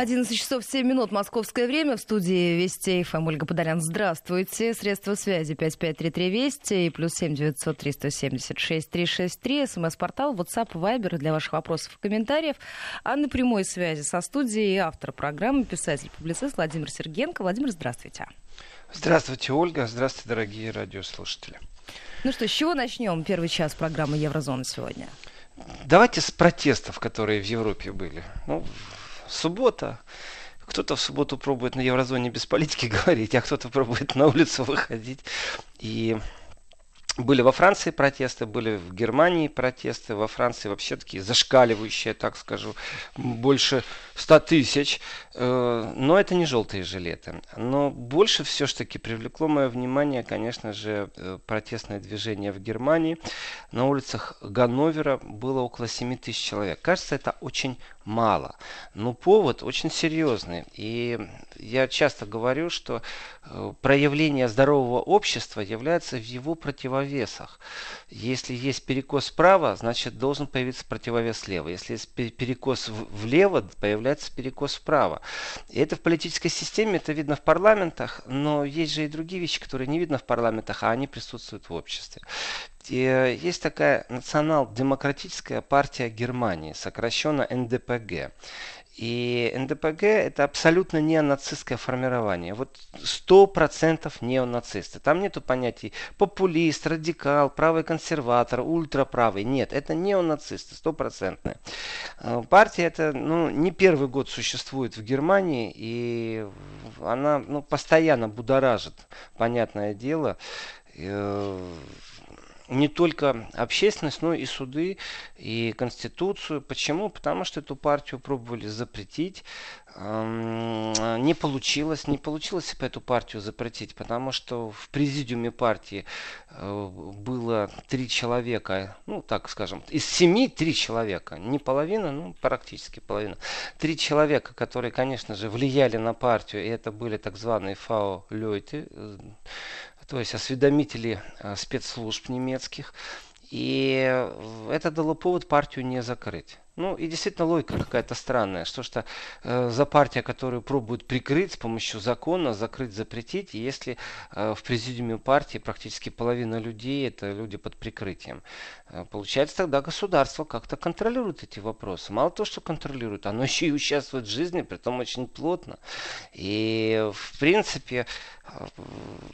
11 часов 7 минут московское время. В студии Вести ФМ Ольга Подолян. Здравствуйте. Средства связи 5533 Вести и плюс 7 900 376 363. СМС-портал, WhatsApp, Viber для ваших вопросов и комментариев. А на прямой связи со студией автор программы, писатель-публицист Владимир Сергенко. Владимир, здравствуйте. Здравствуйте, Ольга. Здравствуйте, дорогие радиослушатели. Ну что, с чего начнем первый час программы Еврозона сегодня? Давайте с протестов, которые в Европе были. Ну, суббота. Кто-то в субботу пробует на еврозоне без политики говорить, а кто-то пробует на улицу выходить. И были во Франции протесты, были в Германии протесты. Во Франции вообще такие зашкаливающие, так скажу, больше 100 тысяч. Э, но это не желтые жилеты. Но больше все-таки привлекло мое внимание, конечно же, э, протестное движение в Германии. На улицах Ганновера было около 7 тысяч человек. Кажется, это очень мало. Но повод очень серьезный. И я часто говорю, что э, проявление здорового общества является в его противовесах. Если есть перекос справа, значит должен появиться противовес слева. Если есть перекос влево, появляется перекос вправо. И это в политической системе, это видно в парламентах, но есть же и другие вещи, которые не видно в парламентах, а они присутствуют в обществе. И есть такая национал-демократическая партия Германии, сокращенно НДПГ. И НДПГ это абсолютно неонацистское формирование. Вот сто процентов неонацисты. Там нету понятий популист, радикал, правый консерватор, ультраправый. Нет, это неонацисты, стопроцентные. Э, партия это ну, не первый год существует в Германии, и она ну, постоянно будоражит, понятное дело э, не только общественность, но и суды, и Конституцию. Почему? Потому что эту партию пробовали запретить. Не получилось. Не получилось эту партию запретить, потому что в президиуме партии э, было три человека, ну так скажем, из семи три человека, не половина, ну практически половина. Три человека, которые, конечно же, влияли на партию, и это были так званые фау-лёйты, э, то есть осведомители э, спецслужб немецких. И это дало повод партию не закрыть. Ну и действительно логика какая-то странная, что что э, за партия, которую пробуют прикрыть с помощью закона, закрыть, запретить, если э, в президиуме партии практически половина людей это люди под прикрытием. Э, получается тогда государство как-то контролирует эти вопросы. Мало того, что контролирует, оно еще и участвует в жизни, при том очень плотно. И в принципе, э,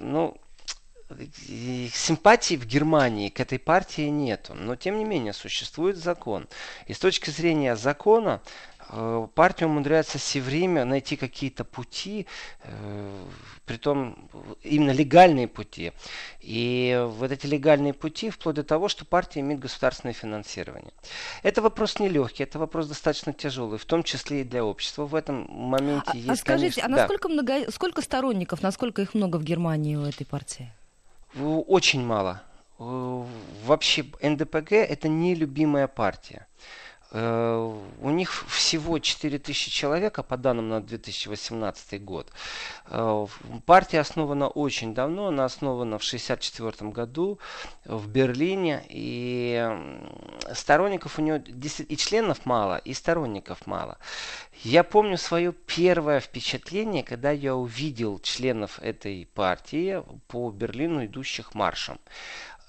ну симпатии в Германии к этой партии нету. Но тем не менее существует закон. И с точки зрения закона э, партия умудряется все время найти какие-то пути, э, притом именно легальные пути. И вот эти легальные пути вплоть до того, что партия имеет государственное финансирование. Это вопрос нелегкий, это вопрос достаточно тяжелый, в том числе и для общества. В этом моменте а, есть, А скажите, конечно, а насколько да. много, сколько сторонников, насколько их много в Германии у этой партии? Очень мало. Э, вообще НДПГ это нелюбимая партия. Э, у них всего 4000 человек, а по данным на 2018 год. Э, партия основана очень давно, она основана в 1964 году в Берлине, и сторонников у нее и членов мало, и сторонников мало. Я помню свое первое впечатление, когда я увидел членов этой партии по Берлину идущих маршем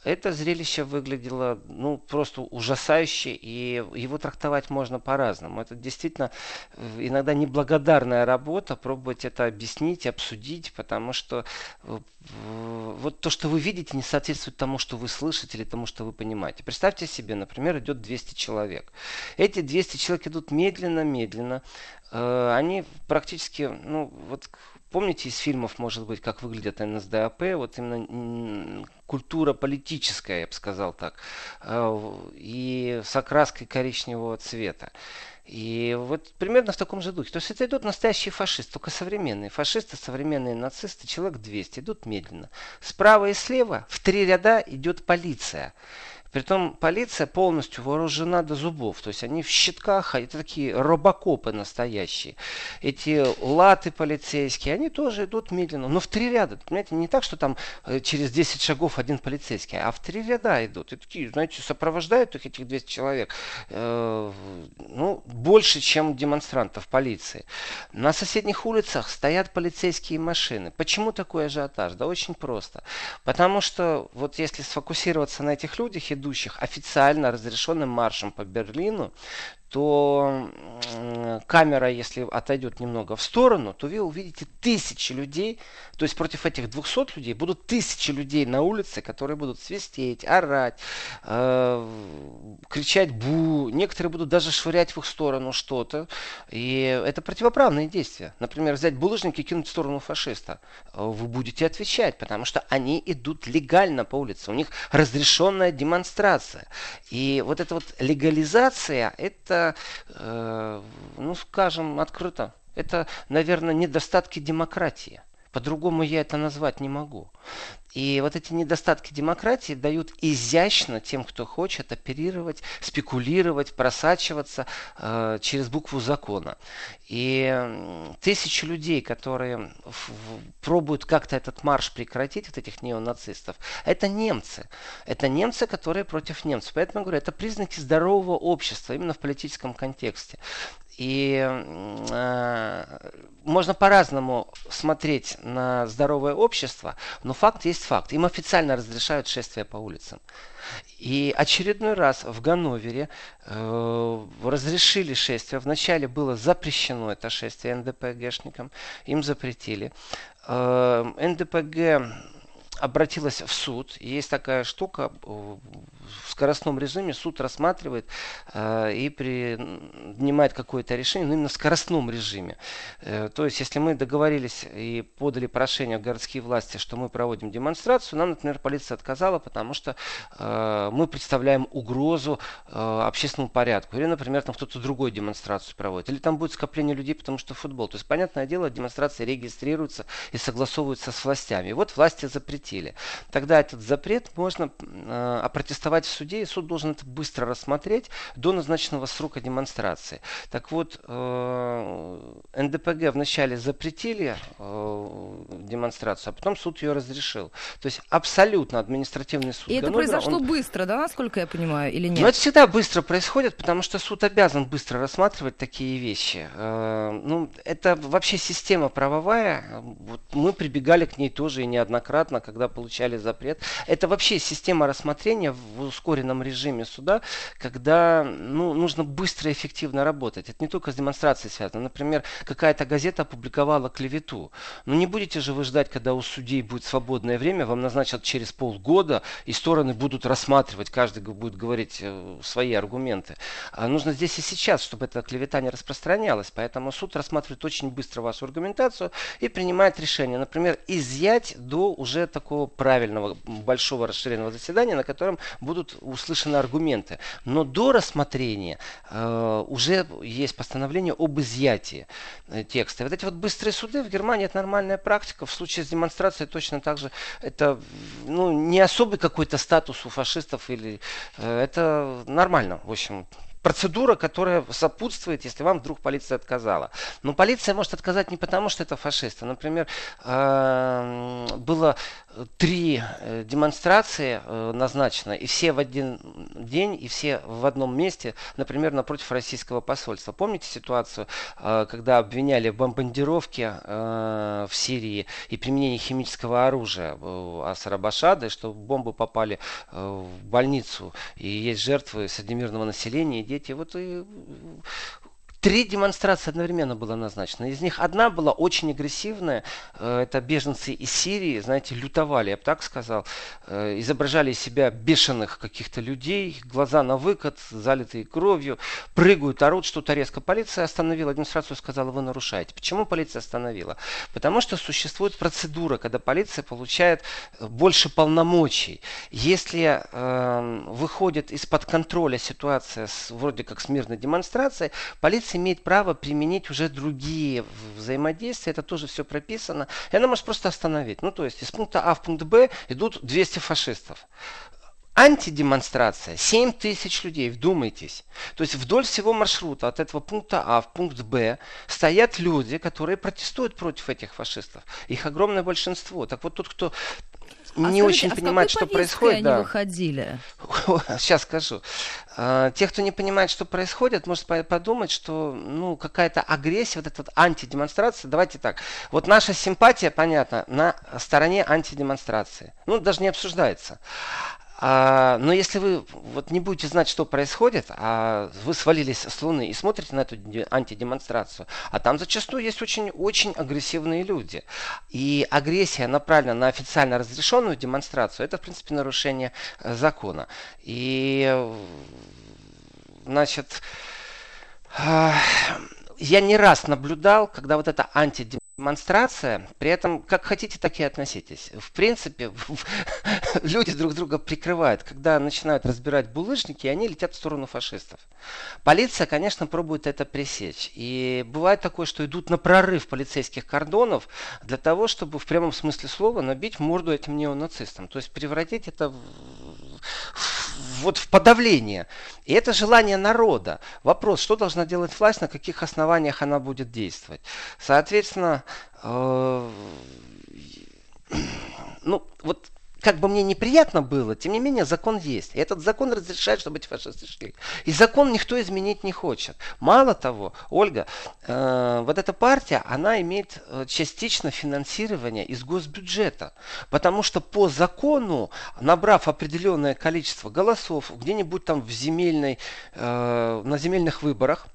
это зрелище выглядело ну, просто ужасающе, и его трактовать можно по-разному. Это действительно э, иногда неблагодарная работа, пробовать это объяснить, обсудить, потому что э, вот то, что вы видите, не соответствует тому, что вы слышите или тому, что вы понимаете. Представьте себе, например, идет 200 человек. Эти 200 человек идут медленно-медленно. Э, они практически, ну, вот Помните из фильмов, может быть, как выглядят НСДАП, вот именно культура политическая, я бы сказал так, э, и с окраской коричневого цвета. И вот примерно в таком же духе. То есть это идут настоящие фашисты, только современные. Фашисты, современные нацисты, человек 200, идут медленно. Справа и слева в три ряда идет полиция. Притом полиция полностью вооружена до зубов. То есть они в щитках, а это такие робокопы настоящие. Эти латы полицейские, они тоже идут медленно. Но в три ряда. Понимаете, не так, что там э, через 10 шагов один полицейский, а в три ряда идут. И такие, знаете, сопровождают их этих 200 человек. Э, ну, больше, чем демонстрантов полиции. На соседних улицах стоят полицейские машины. Почему такой ажиотаж? Да очень просто. Потому что вот если сфокусироваться на этих людях, идущих официально разрешенным маршем по Берлину, то камера, если отойдет немного в сторону, то вы увидите тысячи людей, то есть против этих 200 людей будут тысячи людей на улице, которые будут свистеть, орать, э, кричать бу, некоторые будут даже швырять в их сторону что-то, и это противоправные действия. Например, взять булыжник и кинуть в сторону фашиста. Вы будете отвечать, потому что они идут легально по улице, у них разрешенная демонстрация. И вот эта вот легализация, это это, э, ну скажем открыто, это, наверное, недостатки демократии. По-другому я это назвать не могу. И вот эти недостатки демократии дают изящно тем, кто хочет оперировать, спекулировать, просачиваться э, через букву закона. И тысячи людей, которые в, в, пробуют как-то этот марш прекратить, вот этих неонацистов, это немцы. Это немцы, которые против немцев. Поэтому я говорю, это признаки здорового общества именно в политическом контексте. И э, можно по-разному смотреть на здоровое общество, но факт есть факт. Им официально разрешают шествие по улицам. И очередной раз в Ганновере э, разрешили шествие. Вначале было запрещено это шествие НДПГшникам, им запретили. Э, НДПГ обратилась в суд. Есть такая штука, в скоростном режиме суд рассматривает э, и принимает какое-то решение, но именно в скоростном режиме. Э, то есть, если мы договорились и подали прошение городские власти, что мы проводим демонстрацию, нам, например, полиция отказала, потому что э, мы представляем угрозу э, общественному порядку. Или, например, там кто-то другой демонстрацию проводит. Или там будет скопление людей, потому что футбол. То есть, понятное дело, демонстрации регистрируются и согласовываются с властями. И вот власти запретили. Тогда этот запрет можно э, опротестовать в суде, и суд должен это быстро рассмотреть до назначенного срока демонстрации. Так вот, э, НДПГ вначале запретили э, демонстрацию, а потом суд ее разрешил. То есть абсолютно административный суд. И это Ганновера, произошло он... быстро, да, насколько я понимаю, или нет? Ну, это всегда быстро происходит, потому что суд обязан быстро рассматривать такие вещи. Э, ну, это вообще система правовая. Вот мы прибегали к ней тоже и неоднократно, когда получали запрет. Это вообще система рассмотрения в ускоренном режиме суда, когда ну, нужно быстро и эффективно работать. Это не только с демонстрацией связано. Например, какая-то газета опубликовала клевету. Но ну, не будете же вы ждать, когда у судей будет свободное время, вам назначат через полгода, и стороны будут рассматривать, каждый будет говорить э, свои аргументы. А нужно здесь и сейчас, чтобы эта клевета не распространялась. Поэтому суд рассматривает очень быстро вашу аргументацию и принимает решение. Например, изъять до уже такого правильного большого расширенного заседания, на котором будут услышаны аргументы. Но до рассмотрения э, уже есть постановление об изъятии э, текста. вот эти вот быстрые суды в Германии это нормальная практика. В случае с демонстрацией точно так же это ну, не особый какой-то статус у фашистов или э, это нормально. В общем, процедура, которая сопутствует, если вам вдруг полиция отказала. Но полиция может отказать не потому, что это фашисты. Например, э, было три э, демонстрации э, назначено, и все в один день, и все в одном месте, например, напротив российского посольства. Помните ситуацию, когда обвиняли в бомбардировке в Сирии и применении химического оружия Асара Башада, что бомбы попали в больницу, и есть жертвы среди мирного населения, и дети. Вот и Три демонстрации одновременно было назначено. Из них одна была очень агрессивная. Э, это беженцы из Сирии, знаете, лютовали, я бы так сказал. Э, изображали из себя бешеных каких-то людей, глаза на выкат, залитые кровью, прыгают, орут что-то резко. Полиция остановила администрацию, сказала, вы нарушаете. Почему полиция остановила? Потому что существует процедура, когда полиция получает э, больше полномочий. Если э, выходит из-под контроля ситуация с, вроде как с мирной демонстрацией, полиция имеет право применить уже другие взаимодействия, это тоже все прописано, и она может просто остановить. Ну, то есть из пункта А в пункт Б идут 200 фашистов антидемонстрация 7 тысяч людей, вдумайтесь. То есть вдоль всего маршрута от этого пункта А в пункт Б стоят люди, которые протестуют против этих фашистов. Их огромное большинство. Так вот тот, кто а не скажите, очень а понимает, что происходит. Они да. выходили? Сейчас скажу. А, те, кто не понимает, что происходит, может подумать, что ну, какая-то агрессия, вот эта вот антидемонстрация. Давайте так. Вот наша симпатия, понятно, на стороне антидемонстрации. Ну, даже не обсуждается. А, но если вы вот не будете знать, что происходит, а вы свалились с Луны и смотрите на эту антидемонстрацию, а там зачастую есть очень-очень агрессивные люди. И агрессия направлена на официально разрешенную демонстрацию, это, в принципе, нарушение э, закона. И, значит, я не раз наблюдал, когда вот эта антидемонстрация демонстрация, при этом как хотите, так и относитесь. В принципе, люди друг друга прикрывают. Когда начинают разбирать булыжники, они летят в сторону фашистов. Полиция, конечно, пробует это пресечь. И бывает такое, что идут на прорыв полицейских кордонов для того, чтобы в прямом смысле слова набить морду этим неонацистам. То есть превратить это в, вот в подавление. И это желание народа. Вопрос, что должна делать власть, на каких основаниях она будет действовать. Соответственно, э, ну, вот как бы мне неприятно было, тем не менее закон есть. И этот закон разрешает, чтобы эти фашисты шли. И закон никто изменить не хочет. Мало того, Ольга, э, вот эта партия, она имеет э, частично финансирование из госбюджета. Потому что по закону, набрав определенное количество голосов, где-нибудь там в земельной, э, на земельных выборах,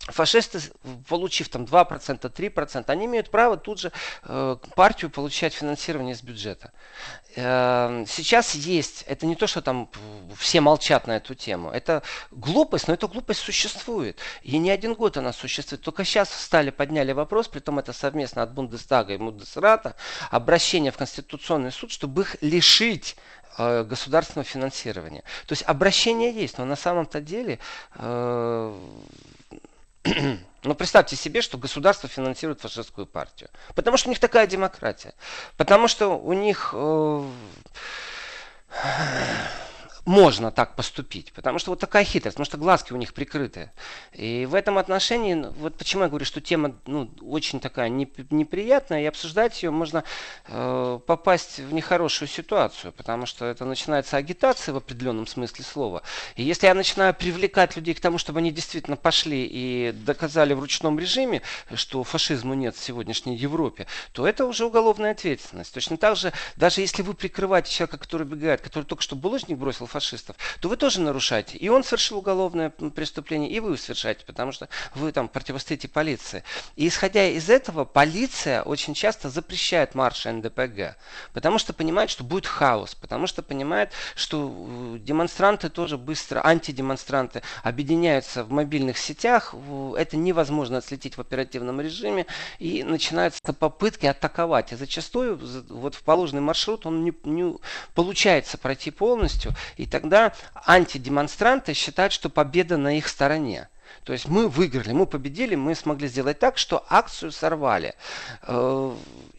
фашисты, получив там 2%, 3%, они имеют право тут же э, партию получать финансирование из бюджета. Э, сейчас есть, это не то, что там все молчат на эту тему, это глупость, но эта глупость существует. И не один год она существует. Только сейчас встали, подняли вопрос, при том это совместно от Бундестага и Бундесрата, обращение в Конституционный суд, чтобы их лишить э, государственного финансирования. То есть обращение есть, но на самом-то деле э, но представьте себе, что государство финансирует фашистскую партию. Потому что у них такая демократия. Потому что у них... Э, можно так поступить. Потому что вот такая хитрость, потому что глазки у них прикрыты. И в этом отношении, ну, вот почему я говорю, что тема ну, очень такая неприятная, и обсуждать ее можно э, попасть в нехорошую ситуацию, потому что это начинается агитация в определенном смысле слова. И если я начинаю привлекать людей к тому, чтобы они действительно пошли и доказали в ручном режиме, что фашизму нет в сегодняшней Европе, то это уже уголовная ответственность. Точно так же, даже если вы прикрываете человека, который бегает, который только что булыжник бросил фашистов, то вы тоже нарушаете. И он совершил уголовное преступление, и вы совершаете, потому что вы там противостоите полиции. И исходя из этого, полиция очень часто запрещает марши НДПГ, потому что понимает, что будет хаос, потому что понимает, что э, демонстранты тоже быстро, антидемонстранты, объединяются в мобильных сетях, это невозможно отследить в оперативном режиме, и начинаются попытки атаковать. И зачастую вот в положенный маршрут он не, не получается пройти полностью, и и тогда антидемонстранты считают, что победа на их стороне. То есть мы выиграли, мы победили, мы смогли сделать так, что акцию сорвали. Э,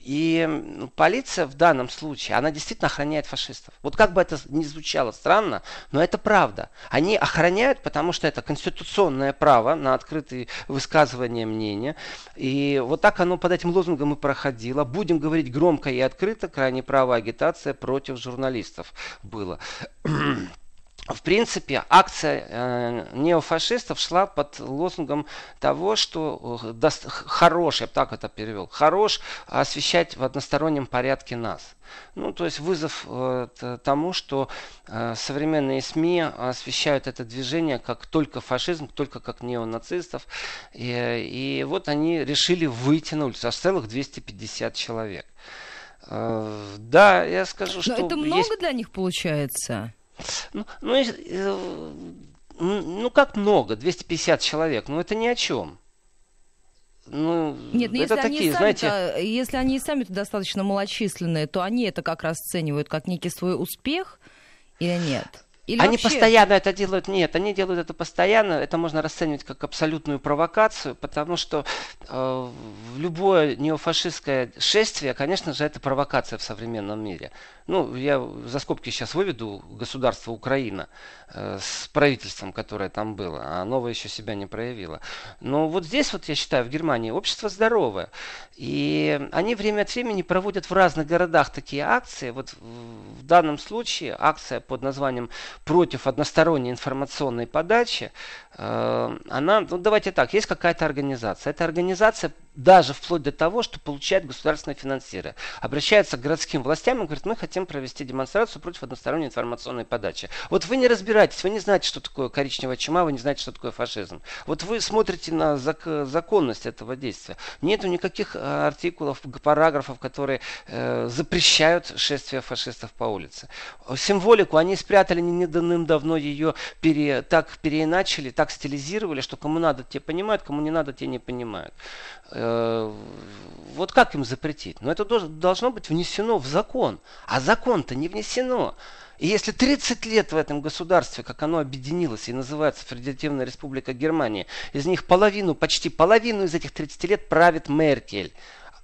и ну, полиция в данном случае, она действительно охраняет фашистов. Вот как бы это ни звучало странно, но это правда. Они охраняют, потому что это конституционное право на открытые высказывания мнения. И вот так оно под этим лозунгом и проходило. Будем говорить громко и открыто, крайне правая агитация против журналистов было в принципе, акция э, неофашистов шла под лозунгом того, что э, хорош, я бы так это перевел, хорош освещать в одностороннем порядке нас. Ну, то есть вызов э, тому, что современные СМИ освещают это движение как только фашизм, только как неонацистов. И, и вот они решили выйти на улицу, аж целых 250 человек. Да, я скажу, Но что... это много есть... для них получается? Ну, ну, э, ну как много, 250 человек, ну это ни о чем. Ну, Нет, ну, это если такие, они знаете... Если они сами достаточно малочисленные, то они это как раз оценивают как некий свой успех или нет? Или они вообще... постоянно это делают? Нет, они делают это постоянно. Это можно расценивать как абсолютную провокацию, потому что э, любое неофашистское шествие, конечно же, это провокация в современном мире. Ну, я за скобки сейчас выведу государство Украина э, с правительством, которое там было, а новое еще себя не проявило. Но вот здесь вот, я считаю, в Германии общество здоровое. И они время от времени проводят в разных городах такие акции. Вот в данном случае акция под названием «Против односторонней информационной подачи», э, она, ну давайте так, есть какая-то организация. Эта организация даже вплоть до того, что получает государственное финансирование. Обращается к городским властям и говорит, мы хотим провести демонстрацию против односторонней информационной подачи. Вот вы не разбираетесь, вы не знаете, что такое коричневая чума, вы не знаете, что такое фашизм. Вот вы смотрите на зак- законность этого действия. Нету никаких э, артикулов, параграфов, которые э, запрещают шествие фашистов по улице. Символику они спрятали не давным-давно ее пере, так переиначили, так стилизировали, что кому надо, те понимают, кому не надо, те не понимают. Э, вот как им запретить? Но это должно быть внесено в закон. А закон-то не внесено. И если 30 лет в этом государстве, как оно объединилось и называется Федеративная Республика Германия, из них половину, почти половину из этих 30 лет правит Меркель.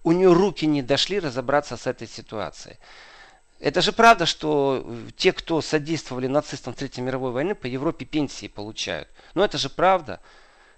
У нее руки не дошли разобраться с этой ситуацией. Это же правда, что те, кто содействовали нацистам в Третьей мировой войны, по Европе пенсии получают. Но это же правда.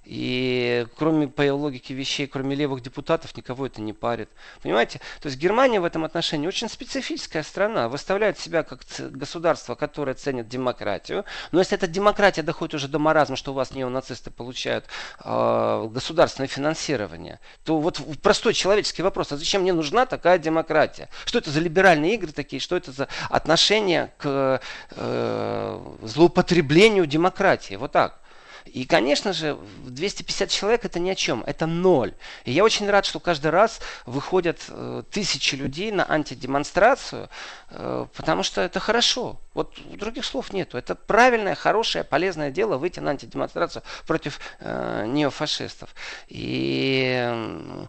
И кроме по логике вещей, кроме левых депутатов, никого это не парит. Понимаете? То есть Германия в этом отношении очень специфическая страна. Выставляет себя как государство, которое ценит демократию. Но если эта демократия доходит уже до маразма, что у вас неонацисты получают э, государственное финансирование, то вот простой человеческий вопрос, а зачем мне нужна такая демократия? Что это за либеральные игры такие? Что это за отношение к э, злоупотреблению демократии? Вот так. И, конечно же, 250 человек это ни о чем, это ноль. И я очень рад, что каждый раз выходят э, тысячи людей на антидемонстрацию, э, потому что это хорошо. Вот других слов нету. Это правильное, хорошее, полезное дело выйти на антидемонстрацию против э, неофашистов. И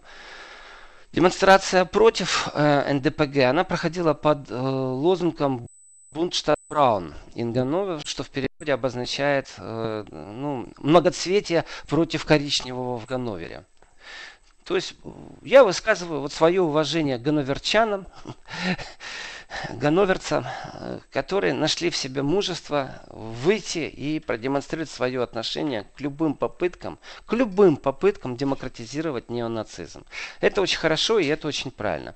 демонстрация против э, НДПГ, она проходила под э, лозунгом Бундштадт Браун Инганновер, что в переводе обозначает э, ну, многоцветие против коричневого в Ганновере. То есть я высказываю вот свое уважение ганноверчанам, ганноверцам, э, которые нашли в себе мужество выйти и продемонстрировать свое отношение к любым попыткам, к любым попыткам демократизировать неонацизм. Это очень хорошо и это очень правильно.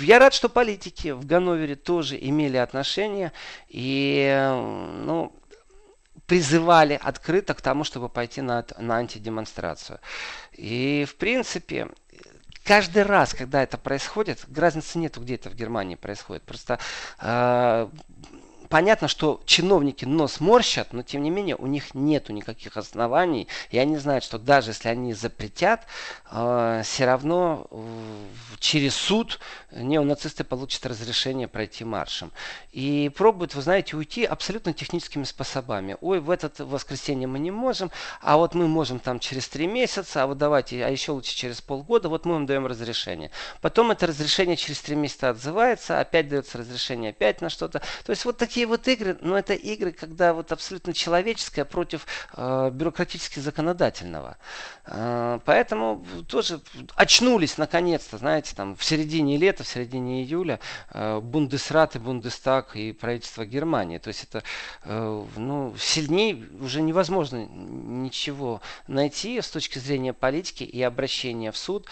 Я рад, что политики в Ганновере тоже имели отношение и ну, призывали открыто к тому, чтобы пойти на, на антидемонстрацию. И, в принципе, каждый раз, когда это происходит, разницы нету, где это в Германии происходит. Просто э, понятно, что чиновники нос морщат, но тем не менее у них нету никаких оснований, и они знают, что даже если они запретят, э, все равно э, через суд неонацисты получат разрешение пройти маршем. И пробуют, вы знаете, уйти абсолютно техническими способами. Ой, в этот воскресенье мы не можем, а вот мы можем там через три месяца, а вот давайте, а еще лучше через полгода, вот мы вам даем разрешение. Потом это разрешение через три месяца отзывается, опять дается разрешение опять на что-то. То есть вот такие такие вот игры, но это игры, когда вот абсолютно человеческое против э, бюрократически законодательного. Э, поэтому тоже очнулись наконец-то, знаете, там в середине лета, в середине июля э, Бундесрат и Бундестаг и правительство Германии. То есть это э, ну, сильнее уже невозможно ничего найти с точки зрения политики и обращения в суд.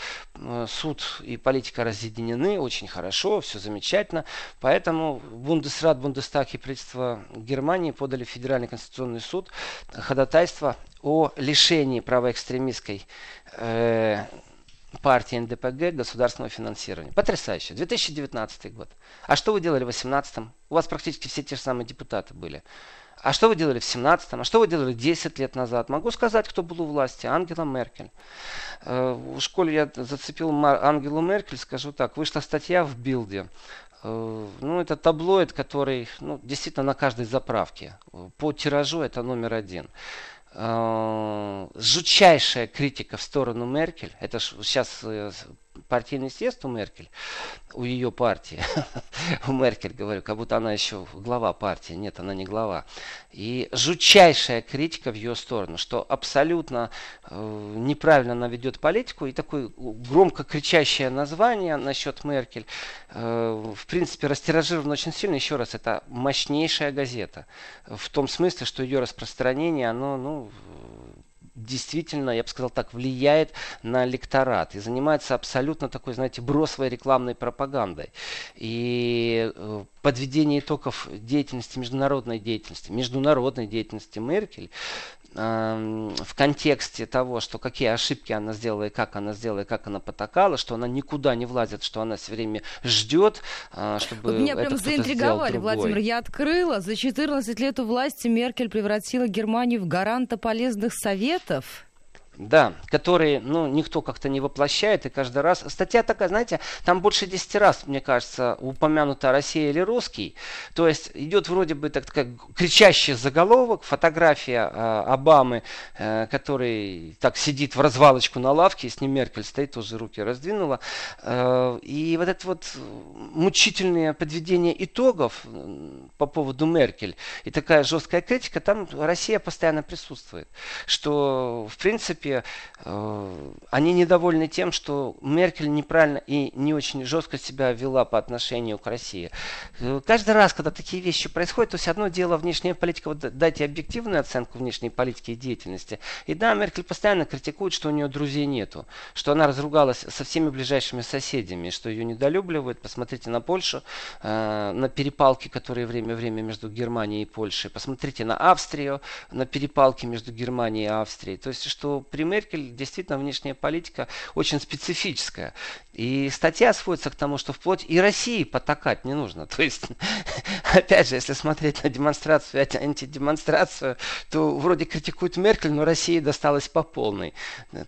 Суд и политика разъединены очень хорошо, все замечательно. Поэтому Бундесрат, Бундестаг и правительство Германии подали в Федеральный конституционный суд ходатайство о лишении правоэкстремистской э, партии НДПГ государственного финансирования. Потрясающе. 2019 год. А что вы делали в 2018? У вас практически все те же самые депутаты были. А что вы делали в 17-м? А что вы делали 10 лет назад? Могу сказать, кто был у власти. Ангела Меркель. Э, в школе я зацепил Ангелу Меркель, скажу так. Вышла статья в Билде ну, это таблоид, который ну, действительно на каждой заправке. По тиражу это номер один. Э, жутчайшая критика в сторону Меркель. Это сейчас съезд у Меркель, у ее партии, у Меркель, говорю, как будто она еще глава партии. Нет, она не глава. И жутчайшая критика в ее сторону, что абсолютно э, неправильно она ведет политику. И такое громко кричащее название насчет Меркель, э, в принципе, растиражировано очень сильно. Еще раз, это мощнейшая газета. В том смысле, что ее распространение, оно, ну, действительно, я бы сказал так, влияет на электорат и занимается абсолютно такой, знаете, бросовой рекламной пропагандой. И э, подведение итогов деятельности, международной деятельности, международной деятельности Меркель в контексте того, что какие ошибки она сделала и как она сделала, и как она потакала, что она никуда не влазит, что она все время ждет, а, чтобы Меня прям заинтриговали, Владимир. Я открыла. За 14 лет у власти Меркель превратила Германию в гаранта полезных советов. Да, которые, ну, никто как-то не воплощает, и каждый раз... Статья такая, знаете, там больше 10 раз, мне кажется, упомянута Россия или русский. То есть идет вроде бы так, как кричащий заголовок, фотография э, Обамы, э, который так сидит в развалочку на лавке, с ним Меркель стоит, тоже руки раздвинула. Э, и вот это вот мучительное подведение итогов по поводу Меркель и такая жесткая критика, там Россия постоянно присутствует. Что, в принципе, принципе, э, они недовольны тем, что Меркель неправильно и не очень жестко себя вела по отношению к России. Э, каждый раз, когда такие вещи происходят, то есть одно дело внешняя политика, вот дайте объективную оценку внешней политики и деятельности. И да, Меркель постоянно критикует, что у нее друзей нету, что она разругалась со всеми ближайшими соседями, что ее недолюбливают. Посмотрите на Польшу, э, на перепалки, которые время-время между Германией и Польшей. Посмотрите на Австрию, на перепалки между Германией и Австрией. То есть, что при Меркель действительно внешняя политика очень специфическая. И статья сводится к тому, что вплоть и России потакать не нужно. То есть, опять же, если смотреть на демонстрацию антидемонстрацию, то вроде критикуют Меркель, но России досталось по полной.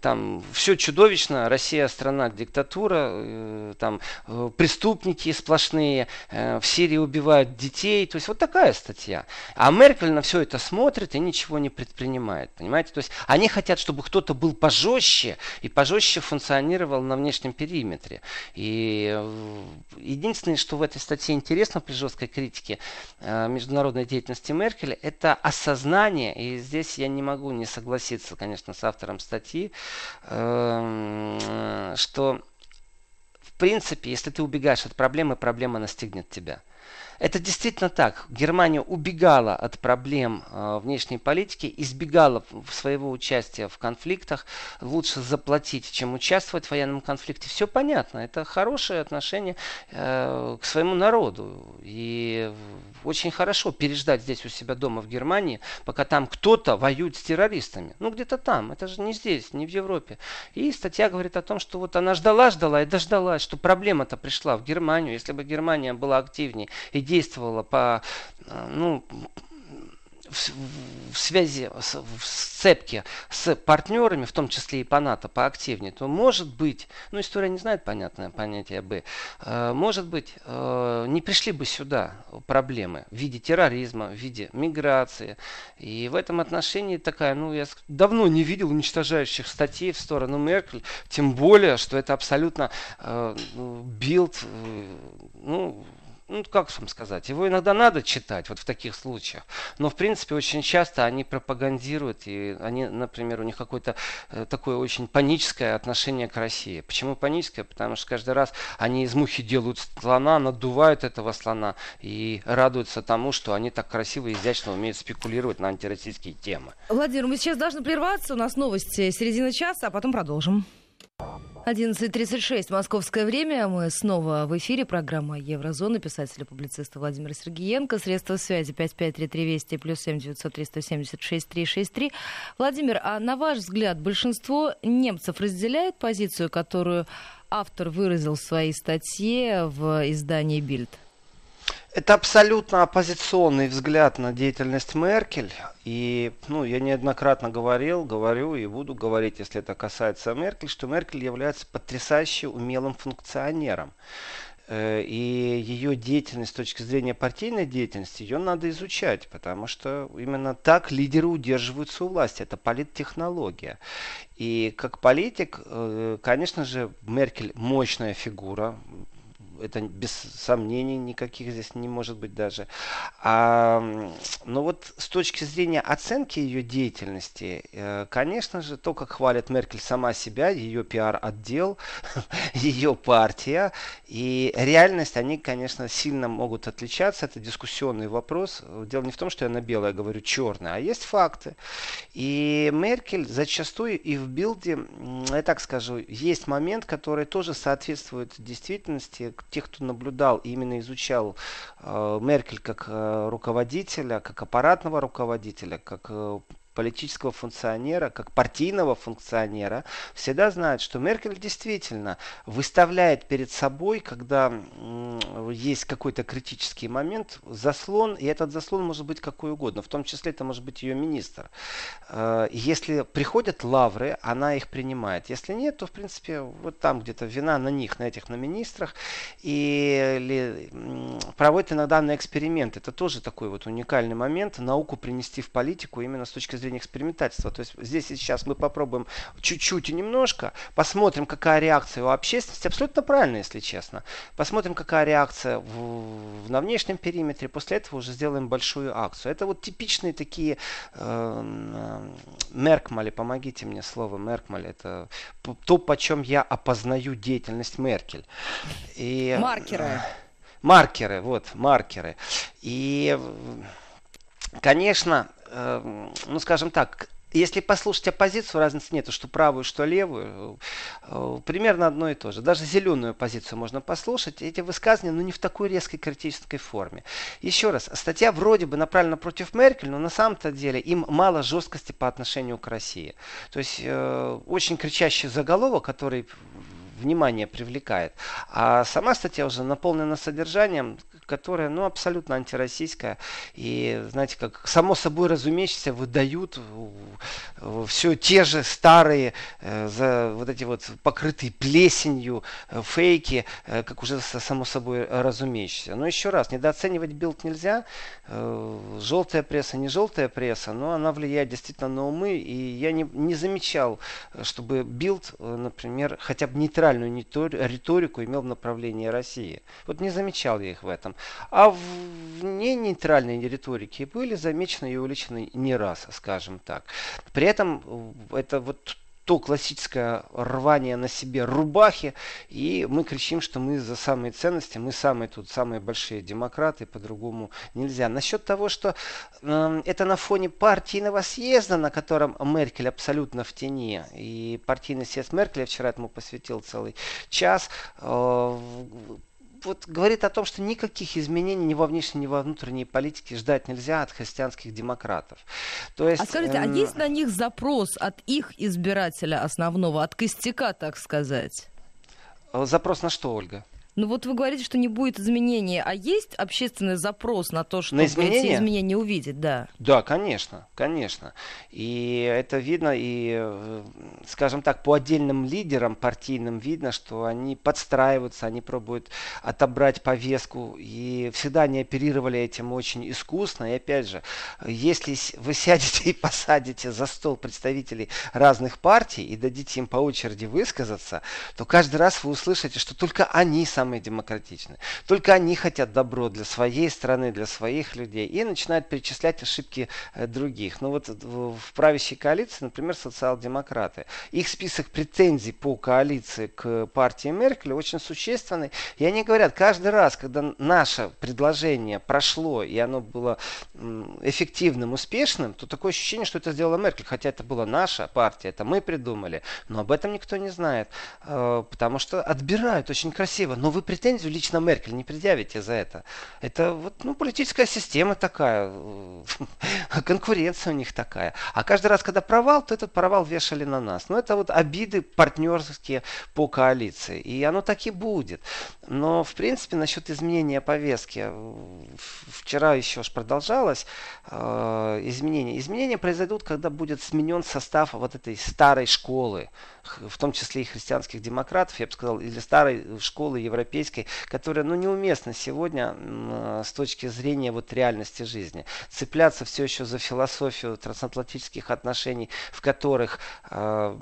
Там все чудовищно, Россия страна диктатура, э, там э, преступники сплошные, э, в Сирии убивают детей. То есть вот такая статья. А Меркель на все это смотрит и ничего не предпринимает. Понимаете? То есть они хотят, чтобы кто кто-то был пожестче и пожестче функционировал на внешнем периметре. И э, единственное, что в этой статье интересно при жесткой критике э, международной деятельности Меркель, это осознание, и здесь я не могу не согласиться, конечно, с автором статьи, э, что в принципе, если ты убегаешь от проблемы, проблема настигнет тебя. Это действительно так. Германия убегала от проблем э, внешней политики, избегала своего участия в конфликтах. Лучше заплатить, чем участвовать в военном конфликте. Все понятно. Это хорошее отношение э, к своему народу. И очень хорошо переждать здесь у себя дома в Германии, пока там кто-то воюет с террористами. Ну, где-то там. Это же не здесь, не в Европе. И статья говорит о том, что вот она ждала, ждала и дождалась, что проблема-то пришла в Германию. Если бы Германия была активнее и действовала по, э, ну, в, связи, с, в сцепке с партнерами, в том числе и по НАТО, поактивнее, то может быть, ну история не знает понятное понятие Б, э, может быть, э, не пришли бы сюда проблемы в виде терроризма, в виде миграции. И в этом отношении такая, ну я давно не видел уничтожающих статей в сторону Меркель, тем более, что это абсолютно э, Bild, ну, ну, как вам сказать, его иногда надо читать, вот в таких случаях. Но, в принципе, очень часто они пропагандируют, и они, например, у них какое-то э, такое очень паническое отношение к России. Почему паническое? Потому что каждый раз они из мухи делают слона, надувают этого слона и радуются тому, что они так красиво и изящно умеют спекулировать на антироссийские темы. Владимир, мы сейчас должны прерваться, у нас новости середины часа, а потом продолжим. 11.36 московское время. Мы снова в эфире. Программа Еврозона. Писатель и публицист Владимир Сергеенко. Средства связи 5533 Вести плюс 7 903 176 363. Владимир, а на ваш взгляд, большинство немцев разделяет позицию, которую автор выразил в своей статье в издании «Бильд»? Это абсолютно оппозиционный взгляд на деятельность Меркель. И ну, я неоднократно говорил, говорю и буду говорить, если это касается Меркель, что Меркель является потрясающе умелым функционером. э, и ее деятельность с точки зрения партийной деятельности, ее надо изучать, потому что именно так лидеры удерживаются у власти. Это политтехнология. И как политик, э, конечно же, Меркель мощная фигура, это без сомнений никаких здесь не может быть даже. А, но вот с точки зрения оценки ее деятельности, э, конечно же, то, как хвалит Меркель сама себя, ее пиар-отдел, ее партия и реальность, они, конечно, сильно могут отличаться. Это дискуссионный вопрос. Дело не в том, что я на белое говорю черное, а есть факты. И Меркель зачастую и в билде, я так скажу, есть момент, который тоже соответствует действительности, тех, кто наблюдал и именно изучал э, Меркель как э, руководителя, как аппаратного руководителя, как э, политического функционера, как партийного функционера, всегда знают, что Меркель действительно выставляет перед собой, когда есть какой-то критический момент, заслон, и этот заслон может быть какой угодно, в том числе это может быть ее министр. Э, если приходят лавры, она их принимает. Если нет, то, в принципе, вот там где-то вина на них, на этих, на министрах, и проводит иногда на эксперимент. Это тоже такой вот уникальный момент, науку принести в политику именно с точки зрения зрения экспериментательства. То есть здесь и сейчас мы попробуем чуть-чуть и немножко, посмотрим, какая реакция у общественности. Абсолютно правильно, если честно. Посмотрим, какая реакция в, на внешнем периметре. После этого уже сделаем большую акцию. Это вот типичные такие э, Меркмали, помогите мне слово Меркмали. Это то, по чем я опознаю деятельность Меркель. И, маркеры. Маркеры, вот, маркеры. И, конечно, ну скажем так, если послушать оппозицию, разницы нет, что правую, что левую. Э, примерно одно и то же. Даже зеленую позицию можно послушать. Эти высказывания, но ну, не в такой резкой критической форме. Еще раз, статья вроде бы направлена против Меркель, но на самом-то деле им мало жесткости по отношению к России. То есть э, очень кричащий заголовок, который внимание привлекает. А сама статья уже наполнена содержанием, которое, ну, абсолютно антироссийское. И, знаете, как само собой разумеющееся, выдают все те же старые, э, за вот эти вот покрытые плесенью э, фейки, э, как уже само собой разумеющееся. Но еще раз, недооценивать Bild нельзя. Желтая пресса, не желтая пресса, но она влияет действительно на умы. И я не, не замечал, чтобы Bild, например, хотя бы нейтрально нейтральную риторику имел в направлении России. Вот не замечал я их в этом. А в не нейтральной риторике были замечены и уличены не раз, скажем так. При этом э, это вот то классическое рвание на себе рубахи, и мы кричим, что мы за самые ценности, мы самые тут самые большие демократы, по-другому нельзя. Насчет того, что э, это на фоне партийного съезда, на котором Меркель абсолютно в тени, и партийный съезд Меркеля, вчера этому посвятил целый час, э, вот говорит о том, что никаких изменений ни во внешней, ни во внутренней политике ждать нельзя от христианских демократов. То есть, а скажите, эм... а есть на них запрос от их избирателя основного, от костяка, так сказать? Запрос на что, Ольга? Ну вот вы говорите, что не будет изменений, а есть общественный запрос на то, чтобы на изменения? эти изменения увидеть, да? Да, конечно, конечно. И это видно, и, э, скажем так, по отдельным лидерам партийным видно, что они подстраиваются, они пробуют отобрать повестку, и всегда они оперировали этим очень искусно. И опять же, если вы сядете и посадите за стол представителей разных партий и дадите им по очереди высказаться, то каждый раз вы услышите, что только они сам самые демократичные. Только они хотят добро для своей страны, для своих людей. И начинают перечислять ошибки э, других. Ну вот в правящей коалиции, например, социал-демократы. Их список претензий по коалиции к партии Меркель очень существенный. И они говорят, каждый раз, когда наше предложение прошло, и оно было эффективным, успешным, то такое ощущение, что это сделала Меркель. Хотя это была наша партия, это мы придумали. Но об этом никто не знает. Э, потому что отбирают очень красиво. Но вы вы претензию лично Меркель не предъявите за это. Это вот, ну, политическая система такая, конкуренция у них такая. А каждый раз, когда провал, то этот провал вешали на нас. Но это вот обиды партнерские по коалиции. И оно так и будет. Но, в принципе, насчет изменения повестки, вчера еще ж продолжалось э, изменения. Изменения произойдут, когда будет сменен состав вот этой старой школы в том числе и христианских демократов, я бы сказал, или старой школы европейской, которая ну, неуместна сегодня с точки зрения вот реальности жизни. Цепляться все еще за философию трансатлантических отношений, в которых э,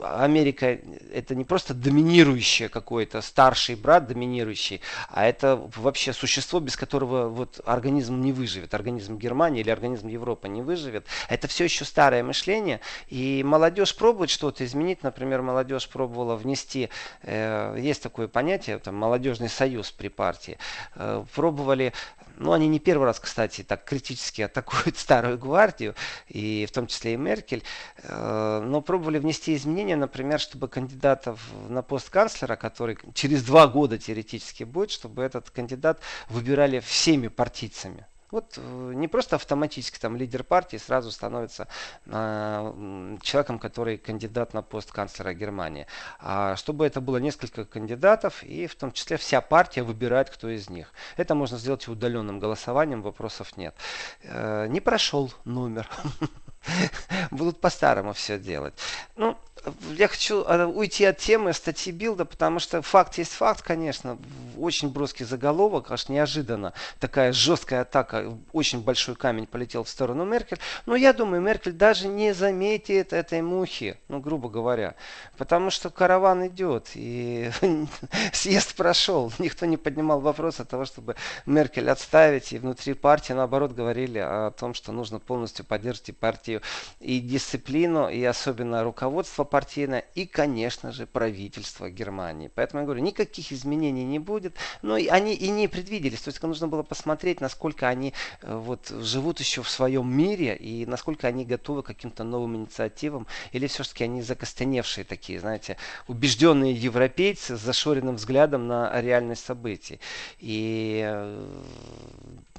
Америка это не просто доминирующее какой-то старший брат, доминирующий, а это вообще существо, без которого вот организм не выживет, организм Германии или организм Европы не выживет. Это все еще старое мышление, и молодежь пробует что-то изменить. Например, молодежь пробовала внести, э, есть такое понятие, там, молодежный союз при партии. Э, пробовали ну, они не первый раз, кстати, так критически атакуют старую гвардию, и в том числе и Меркель, э, но пробовали внести изменения, например, чтобы кандидатов на пост канцлера, который через два года теоретически будет, чтобы этот кандидат выбирали всеми партийцами. Вот э, не просто автоматически там лидер партии сразу становится э, человеком, который кандидат на пост канцлера Германии. А чтобы это было несколько кандидатов, и в том числе вся партия выбирает, кто из них. Это можно сделать удаленным голосованием, вопросов нет. Э, не прошел номер. Будут по-старому все делать. Ну, я хочу э, уйти от темы статьи Билда, потому что факт есть факт, конечно. Очень броский заголовок, аж неожиданно. Такая жесткая атака, очень большой камень полетел в сторону Меркель. Но я думаю, Меркель даже не заметит этой мухи, ну, грубо говоря. Потому что караван идет, и съезд прошел. Никто не поднимал вопрос от того, чтобы Меркель отставить. И внутри партии, наоборот, говорили о том, что нужно полностью поддерживать партию и дисциплину, и особенно руководство партийное и, конечно же, правительство Германии. Поэтому я говорю, никаких изменений не будет, но и они и не предвиделись. То есть нужно было посмотреть, насколько они э, вот, живут еще в своем мире и насколько они готовы к каким-то новым инициативам, или все-таки они закостеневшие такие, знаете, убежденные европейцы с зашоренным взглядом на реальность событий. И э,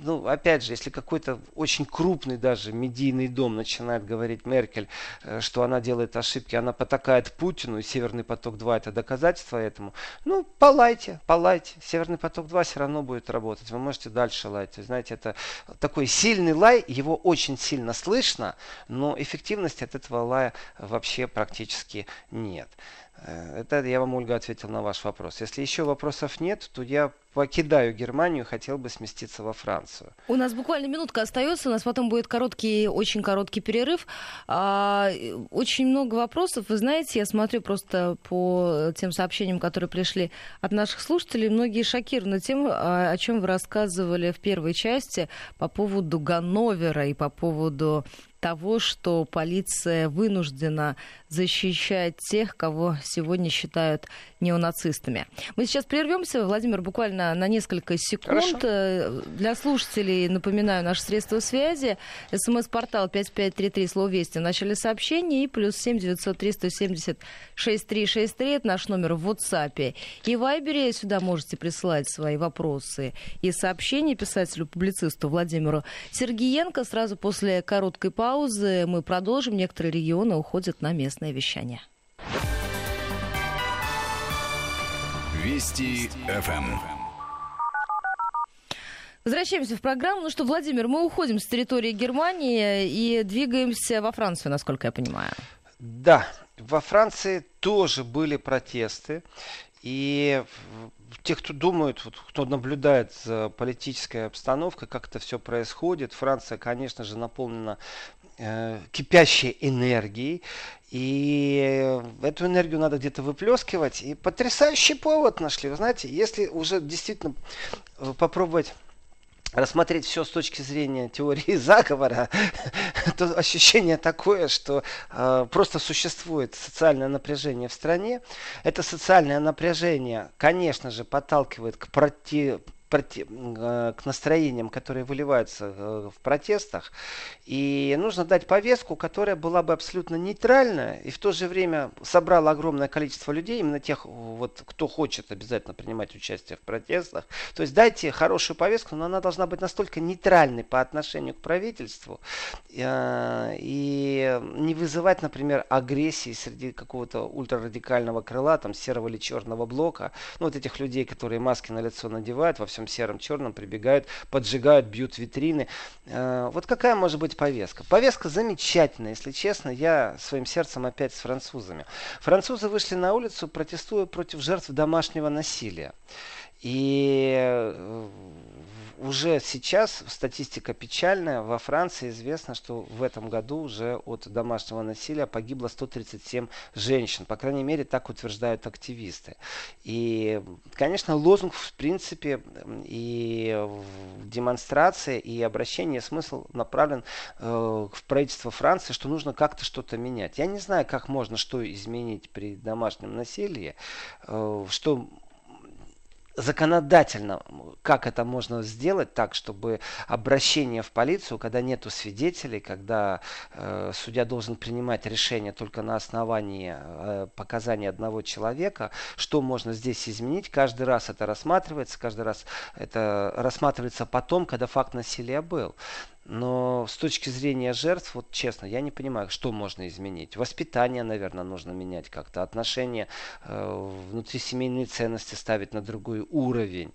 ну, опять же, если какой-то очень крупный даже медийный дом начинает говорить Меркель, э, что она делает ошибки, она потакает Путину, и Северный поток-2 это доказательство этому, ну, полайте, полайте. Северный поток-2 все равно будет работать. Вы можете дальше лаять. Знаете, это такой сильный лай, его очень сильно слышно, но эффективности от этого лая вообще практически нет. Э, это я вам, Ольга, ответил на ваш вопрос. Если еще вопросов нет, то я покидаю Германию, хотел бы сместиться во Францию. У нас буквально минутка остается, у нас потом будет короткий, очень короткий перерыв. А, очень много вопросов. Вы знаете, я смотрю просто по тем сообщениям, которые пришли от наших слушателей. Многие шокированы тем, а, о чем вы рассказывали в первой части по поводу Ганновера и по поводу того, что полиция вынуждена защищать тех, кого сегодня считают неонацистами. Мы сейчас прервемся. Владимир, буквально на несколько секунд. Хорошо. Э, для слушателей напоминаю наши средства связи. СМС-портал 5533, слово «Вести» в начале сообщения и плюс 7 903 170 6363. Это наш номер в WhatsApp. И в Вайбере сюда можете присылать свои вопросы и сообщения писателю-публицисту Владимиру Сергиенко. Сразу после короткой паузы мы продолжим. Некоторые регионы уходят на местное вещание. Вести ФМ. Возвращаемся в программу. Ну что, Владимир, мы уходим с территории Германии и двигаемся во Францию, насколько я понимаю. Да, во Франции тоже были протесты. И те, кто думают, вот, кто наблюдает за политической обстановкой, как это все происходит, Франция, конечно же, наполнена кипящей энергией. И эту энергию надо где-то выплескивать. И потрясающий повод нашли. Вы знаете, если уже действительно э, попробовать рассмотреть все с точки зрения теории заговора, то ощущение такое, что э, просто существует социальное напряжение в стране. Это социальное напряжение, конечно же, подталкивает к проти Э, к настроениям, которые выливаются э, в протестах. И нужно дать повестку, которая была бы абсолютно нейтральная и в то же время собрала огромное количество людей, именно тех, вот, кто хочет обязательно принимать участие в протестах. То есть дайте хорошую повестку, но она должна быть настолько нейтральной по отношению к правительству э, и не вызывать, например, агрессии среди какого-то ультрарадикального крыла, там серого или черного блока, ну вот этих людей, которые маски на лицо надевают во всем сером черном прибегают, поджигают, бьют витрины. Э, вот какая может быть повестка? Повестка замечательная, если честно, я своим сердцем опять с французами. Французы вышли на улицу, протестуя против жертв домашнего насилия. И э, уже сейчас статистика печальная. Во Франции известно, что в этом году уже от домашнего насилия погибло 137 женщин. По крайней мере, так утверждают активисты. И, конечно, лозунг в принципе и демонстрация, и обращение смысл направлен э, в правительство Франции, что нужно как-то что-то менять. Я не знаю, как можно что изменить при домашнем насилии, э, что законодательно, как это можно сделать так, чтобы обращение в полицию, когда нету свидетелей, когда э, судья должен принимать решение только на основании э, показаний одного человека, что можно здесь изменить, каждый раз это рассматривается, каждый раз это рассматривается потом, когда факт насилия был. Но с точки зрения жертв, вот честно, я не понимаю, что можно изменить. Воспитание, наверное, нужно менять как-то. Отношения, э, внутрисемейные ценности ставить на другой уровень.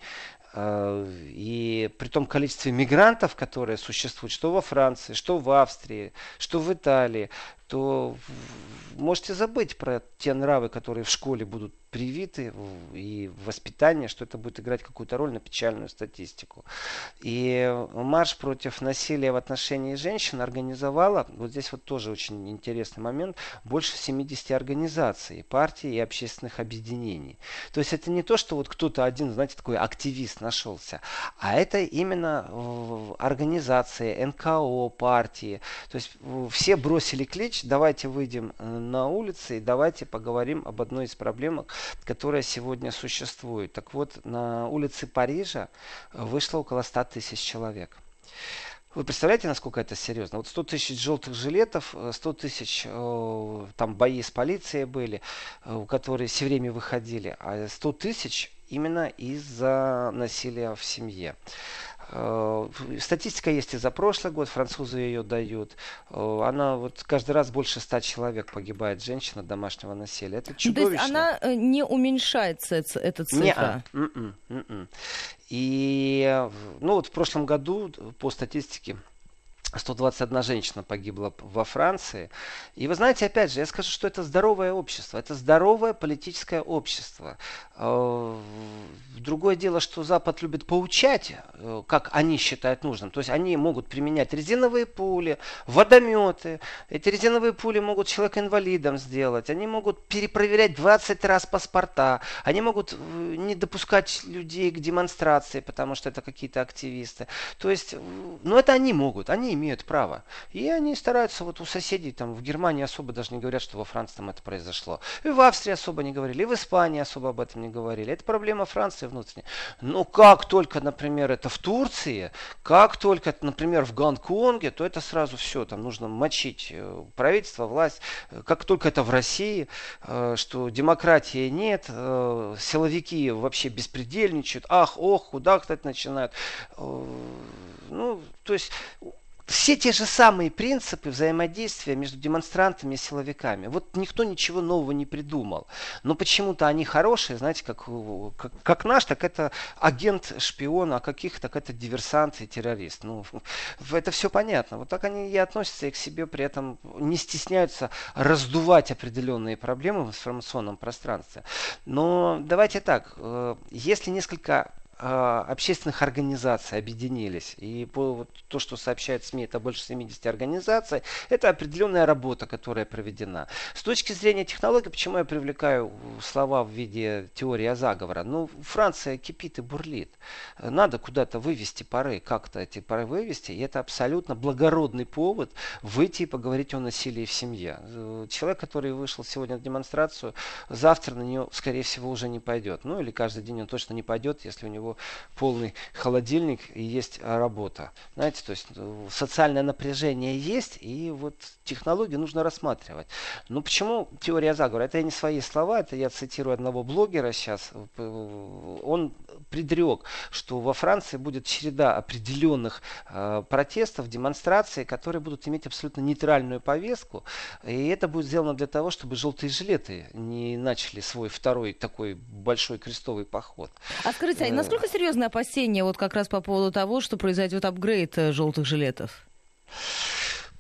Э, и при том количестве мигрантов, которые существуют, что во Франции, что в Австрии, что в Италии, то можете забыть про те нравы, которые в школе будут привиты и воспитание, что это будет играть какую-то роль на печальную статистику. И марш против насилия в отношении женщин организовала, вот здесь вот тоже очень интересный момент, больше 70 организаций, партий и общественных объединений. То есть это не то, что вот кто-то один, знаете, такой активист нашелся, а это именно организации, НКО, партии. То есть все бросили клич, давайте выйдем э, на улицы и давайте поговорим об одной из проблем, которая сегодня существует. Так вот, на улице Парижа вышло около 100 тысяч человек. Вы представляете, насколько это серьезно? Вот 100 тысяч желтых жилетов, 100 тысяч э, там бои с полицией были, э, которые все время выходили, а 100 тысяч именно из-за насилия в семье. Э, статистика есть и за прошлый год, французы ее дают. Э, она вот каждый раз больше ста человек погибает женщина домашнего насилия. Это чудовищно. То есть она э, не уменьшается, эта цифра? Не -а. М-м, м-м. И ну вот в прошлом году по статистике 121 женщина погибла во Франции. И вы знаете, опять же, я скажу, что это здоровое общество, это здоровое политическое общество. Э, другое дело, что Запад любит поучать, э, как они считают нужным. То есть они могут применять резиновые пули, водометы. Эти резиновые пули могут человека инвалидом сделать. Они могут перепроверять 20 раз паспорта. Они могут э, не допускать людей к демонстрации, потому что это какие-то активисты. То есть, ну это они могут. Они имеют право. И они стараются, вот у соседей, там в Германии особо даже не говорят, что во Франции там это произошло. И в Австрии особо не говорили, и в Испании особо об этом не говорили. Это проблема Франции внутренняя. Но как только, например, это в Турции, как только, например, в Гонконге, то это сразу все, там нужно мочить э, правительство, власть. Как только это в России, э, что демократии нет, э, силовики вообще беспредельничают, ах, ох, куда, кстати, начинают. Ну, то есть все те же самые принципы взаимодействия между демонстрантами и силовиками. Вот никто ничего нового не придумал. Но почему-то они хорошие, знаете, как, как, как наш, так это агент, шпион, а каких, так это диверсант и террорист. Ну, это все понятно. Вот так они и относятся и к себе, при этом не стесняются раздувать определенные проблемы в информационном пространстве. Но давайте так, э, если несколько общественных организаций объединились. И по вот, то, что сообщают СМИ, это больше 70 организаций. Это определенная работа, которая проведена. С точки зрения технологий, почему я привлекаю слова в виде теории заговора? Ну, Франция кипит и бурлит. Надо куда-то вывести пары, как-то эти пары вывести. И это абсолютно благородный повод выйти и поговорить о насилии в семье. Человек, который вышел сегодня на демонстрацию, завтра на нее, скорее всего, уже не пойдет. Ну, или каждый день он точно не пойдет, если у него полный холодильник и есть работа. Знаете, то есть э, социальное напряжение есть, и вот технологии нужно рассматривать. Ну почему теория заговора? Это не свои слова, это я цитирую одного блогера сейчас. Он предрек, что во Франции будет череда определенных э, протестов, демонстраций, которые будут иметь абсолютно нейтральную повестку. И это будет сделано для того, чтобы желтые жилеты не начали свой второй такой большой крестовый поход. А скажите, а насколько серьезные опасения вот как раз по поводу того, что произойдет апгрейд э, желтых жилетов?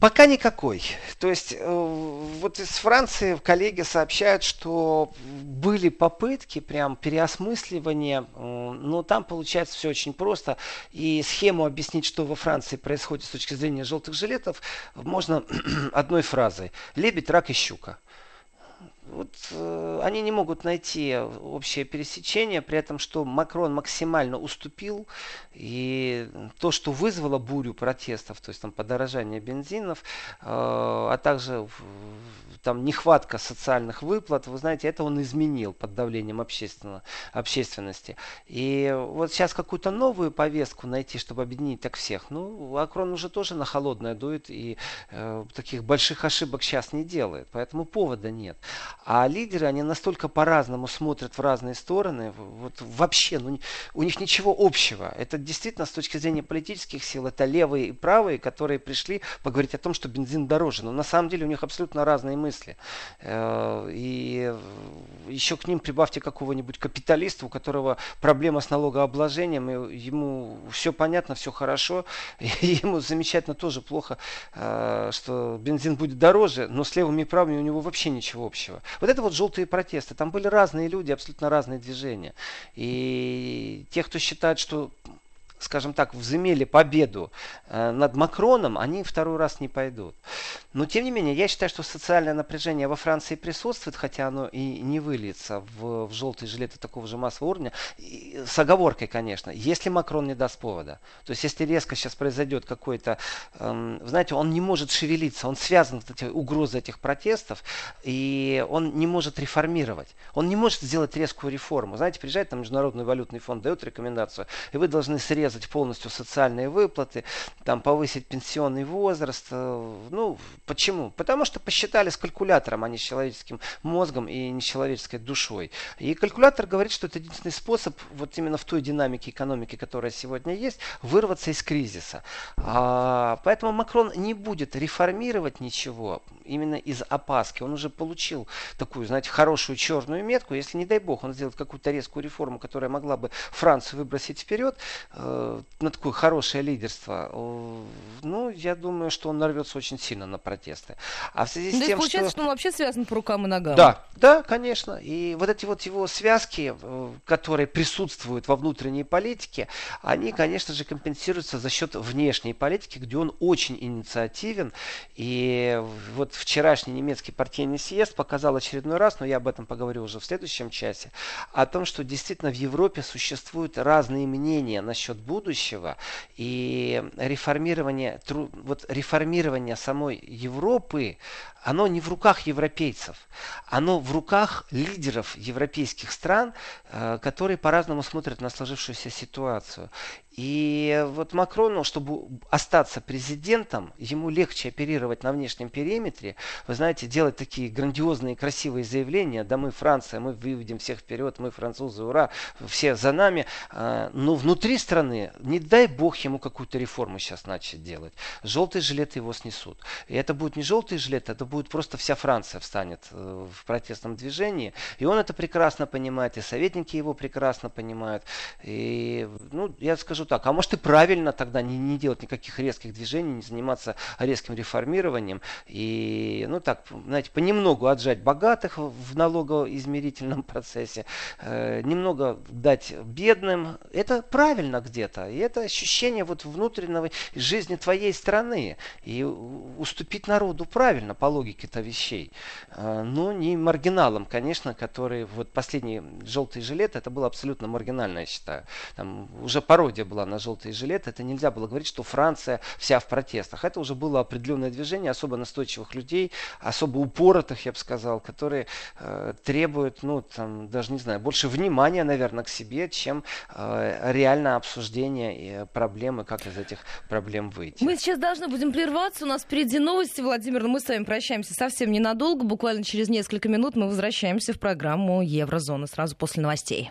Пока никакой. То есть э, вот из Франции коллеги сообщают, что были попытки прям переосмысливания, э, но там получается все очень просто. И схему объяснить, что во Франции происходит с точки зрения желтых жилетов, можно одной фразой. Лебедь, рак и щука вот, э, они не могут найти общее пересечение, при этом, что Макрон максимально уступил, и то, что вызвало бурю протестов, то есть там подорожание бензинов, э, а также там нехватка социальных выплат, вы знаете, это он изменил под давлением общественно, общественности. И вот сейчас какую-то новую повестку найти, чтобы объединить так всех, ну, Макрон уже тоже на холодное дует и э, таких больших ошибок сейчас не делает, поэтому повода нет. А лидеры, они настолько по-разному смотрят в разные стороны, вот вообще, ну, у них ничего общего. Это действительно с точки зрения политических сил, это левые и правые, которые пришли поговорить о том, что бензин дороже. Но на самом деле у них абсолютно разные мысли. Э, и еще к ним прибавьте какого-нибудь капиталиста, у которого проблема с налогообложением, и ему все понятно, все хорошо, и ему замечательно тоже плохо, э, что бензин будет дороже, но с левыми и правыми у него вообще ничего общего. Вот это вот желтые протесты. Там были разные люди, абсолютно разные движения. И те, кто считает, что скажем так, взымели победу э, над Макроном, они второй раз не пойдут. Но, тем не менее, я считаю, что социальное напряжение во Франции присутствует, хотя оно и не выльется в, в желтые жилеты такого же массового уровня, и, с оговоркой, конечно, если Макрон не даст повода. То есть, если резко сейчас произойдет какой-то, эм, знаете, он не может шевелиться, он связан с этой угрозой этих протестов, и он не может реформировать. Он не может сделать резкую реформу. Знаете, приезжает там Международный валютный фонд, дает рекомендацию, и вы должны срезать урезать полностью социальные выплаты, там повысить пенсионный возраст. Э, ну, почему? Потому что посчитали с калькулятором, а не с человеческим мозгом и не с человеческой душой. И калькулятор говорит, что это единственный способ вот именно в той динамике экономики, которая сегодня есть, вырваться из кризиса. А, поэтому Макрон не будет реформировать ничего именно из опаски. Он уже получил такую, знаете, хорошую черную метку. Если, не дай бог, он сделает какую-то резкую реформу, которая могла бы Францию выбросить вперед, э, на такое хорошее лидерство, ну, я думаю, что он нарвется очень сильно на протесты. А в связи с да тем, получается, что... что он вообще связан по рукам и ногам. Да, да, конечно. И вот эти вот его связки, э, которые присутствуют во внутренней политике, они, конечно же, компенсируются за счет внешней политики, где он очень инициативен. И вот вчерашний немецкий партийный съезд показал очередной раз, но я об этом поговорю уже в следующем часе, о том, что действительно в Европе существуют разные мнения насчет будущего и реформирование, вот реформирование самой Европы, оно не в руках европейцев, оно в руках лидеров европейских стран, э, которые по-разному смотрят на сложившуюся ситуацию. И вот Макрону, чтобы остаться президентом, ему легче оперировать на внешнем периметре. Вы знаете, делать такие грандиозные, красивые заявления. Да мы Франция, мы выведем всех вперед, мы французы, ура, все за нами. А, но внутри страны, не дай бог ему какую-то реформу сейчас начать делать. Желтые жилеты его снесут. И это будет не желтые жилеты, это будет просто вся Франция встанет э, в протестном движении. И он это прекрасно понимает, и советники его прекрасно понимают. И, ну, я скажу, так, а может и правильно тогда не, не делать никаких резких движений, не заниматься резким реформированием и, ну так, знаете, понемногу отжать богатых в налогоизмерительном процессе, э, немного дать бедным. Это правильно где-то. И это ощущение вот внутренней жизни твоей страны. И уступить народу правильно по логике-то вещей. Э, но не маргиналам, конечно, которые вот последний желтый жилет, это было абсолютно маргинально, я считаю. Там уже пародия была на желтые жилеты, это нельзя было говорить, что Франция вся в протестах. Это уже было определенное движение особо настойчивых людей, особо упоротых, я бы сказал, которые э, требуют, ну, там, даже не знаю, больше внимания, наверное, к себе, чем э, реальное обсуждение и проблемы, как из этих проблем выйти. Мы сейчас должны будем прерваться, у нас впереди новости, Владимир, мы с вами прощаемся совсем ненадолго, буквально через несколько минут мы возвращаемся в программу Еврозона сразу после новостей.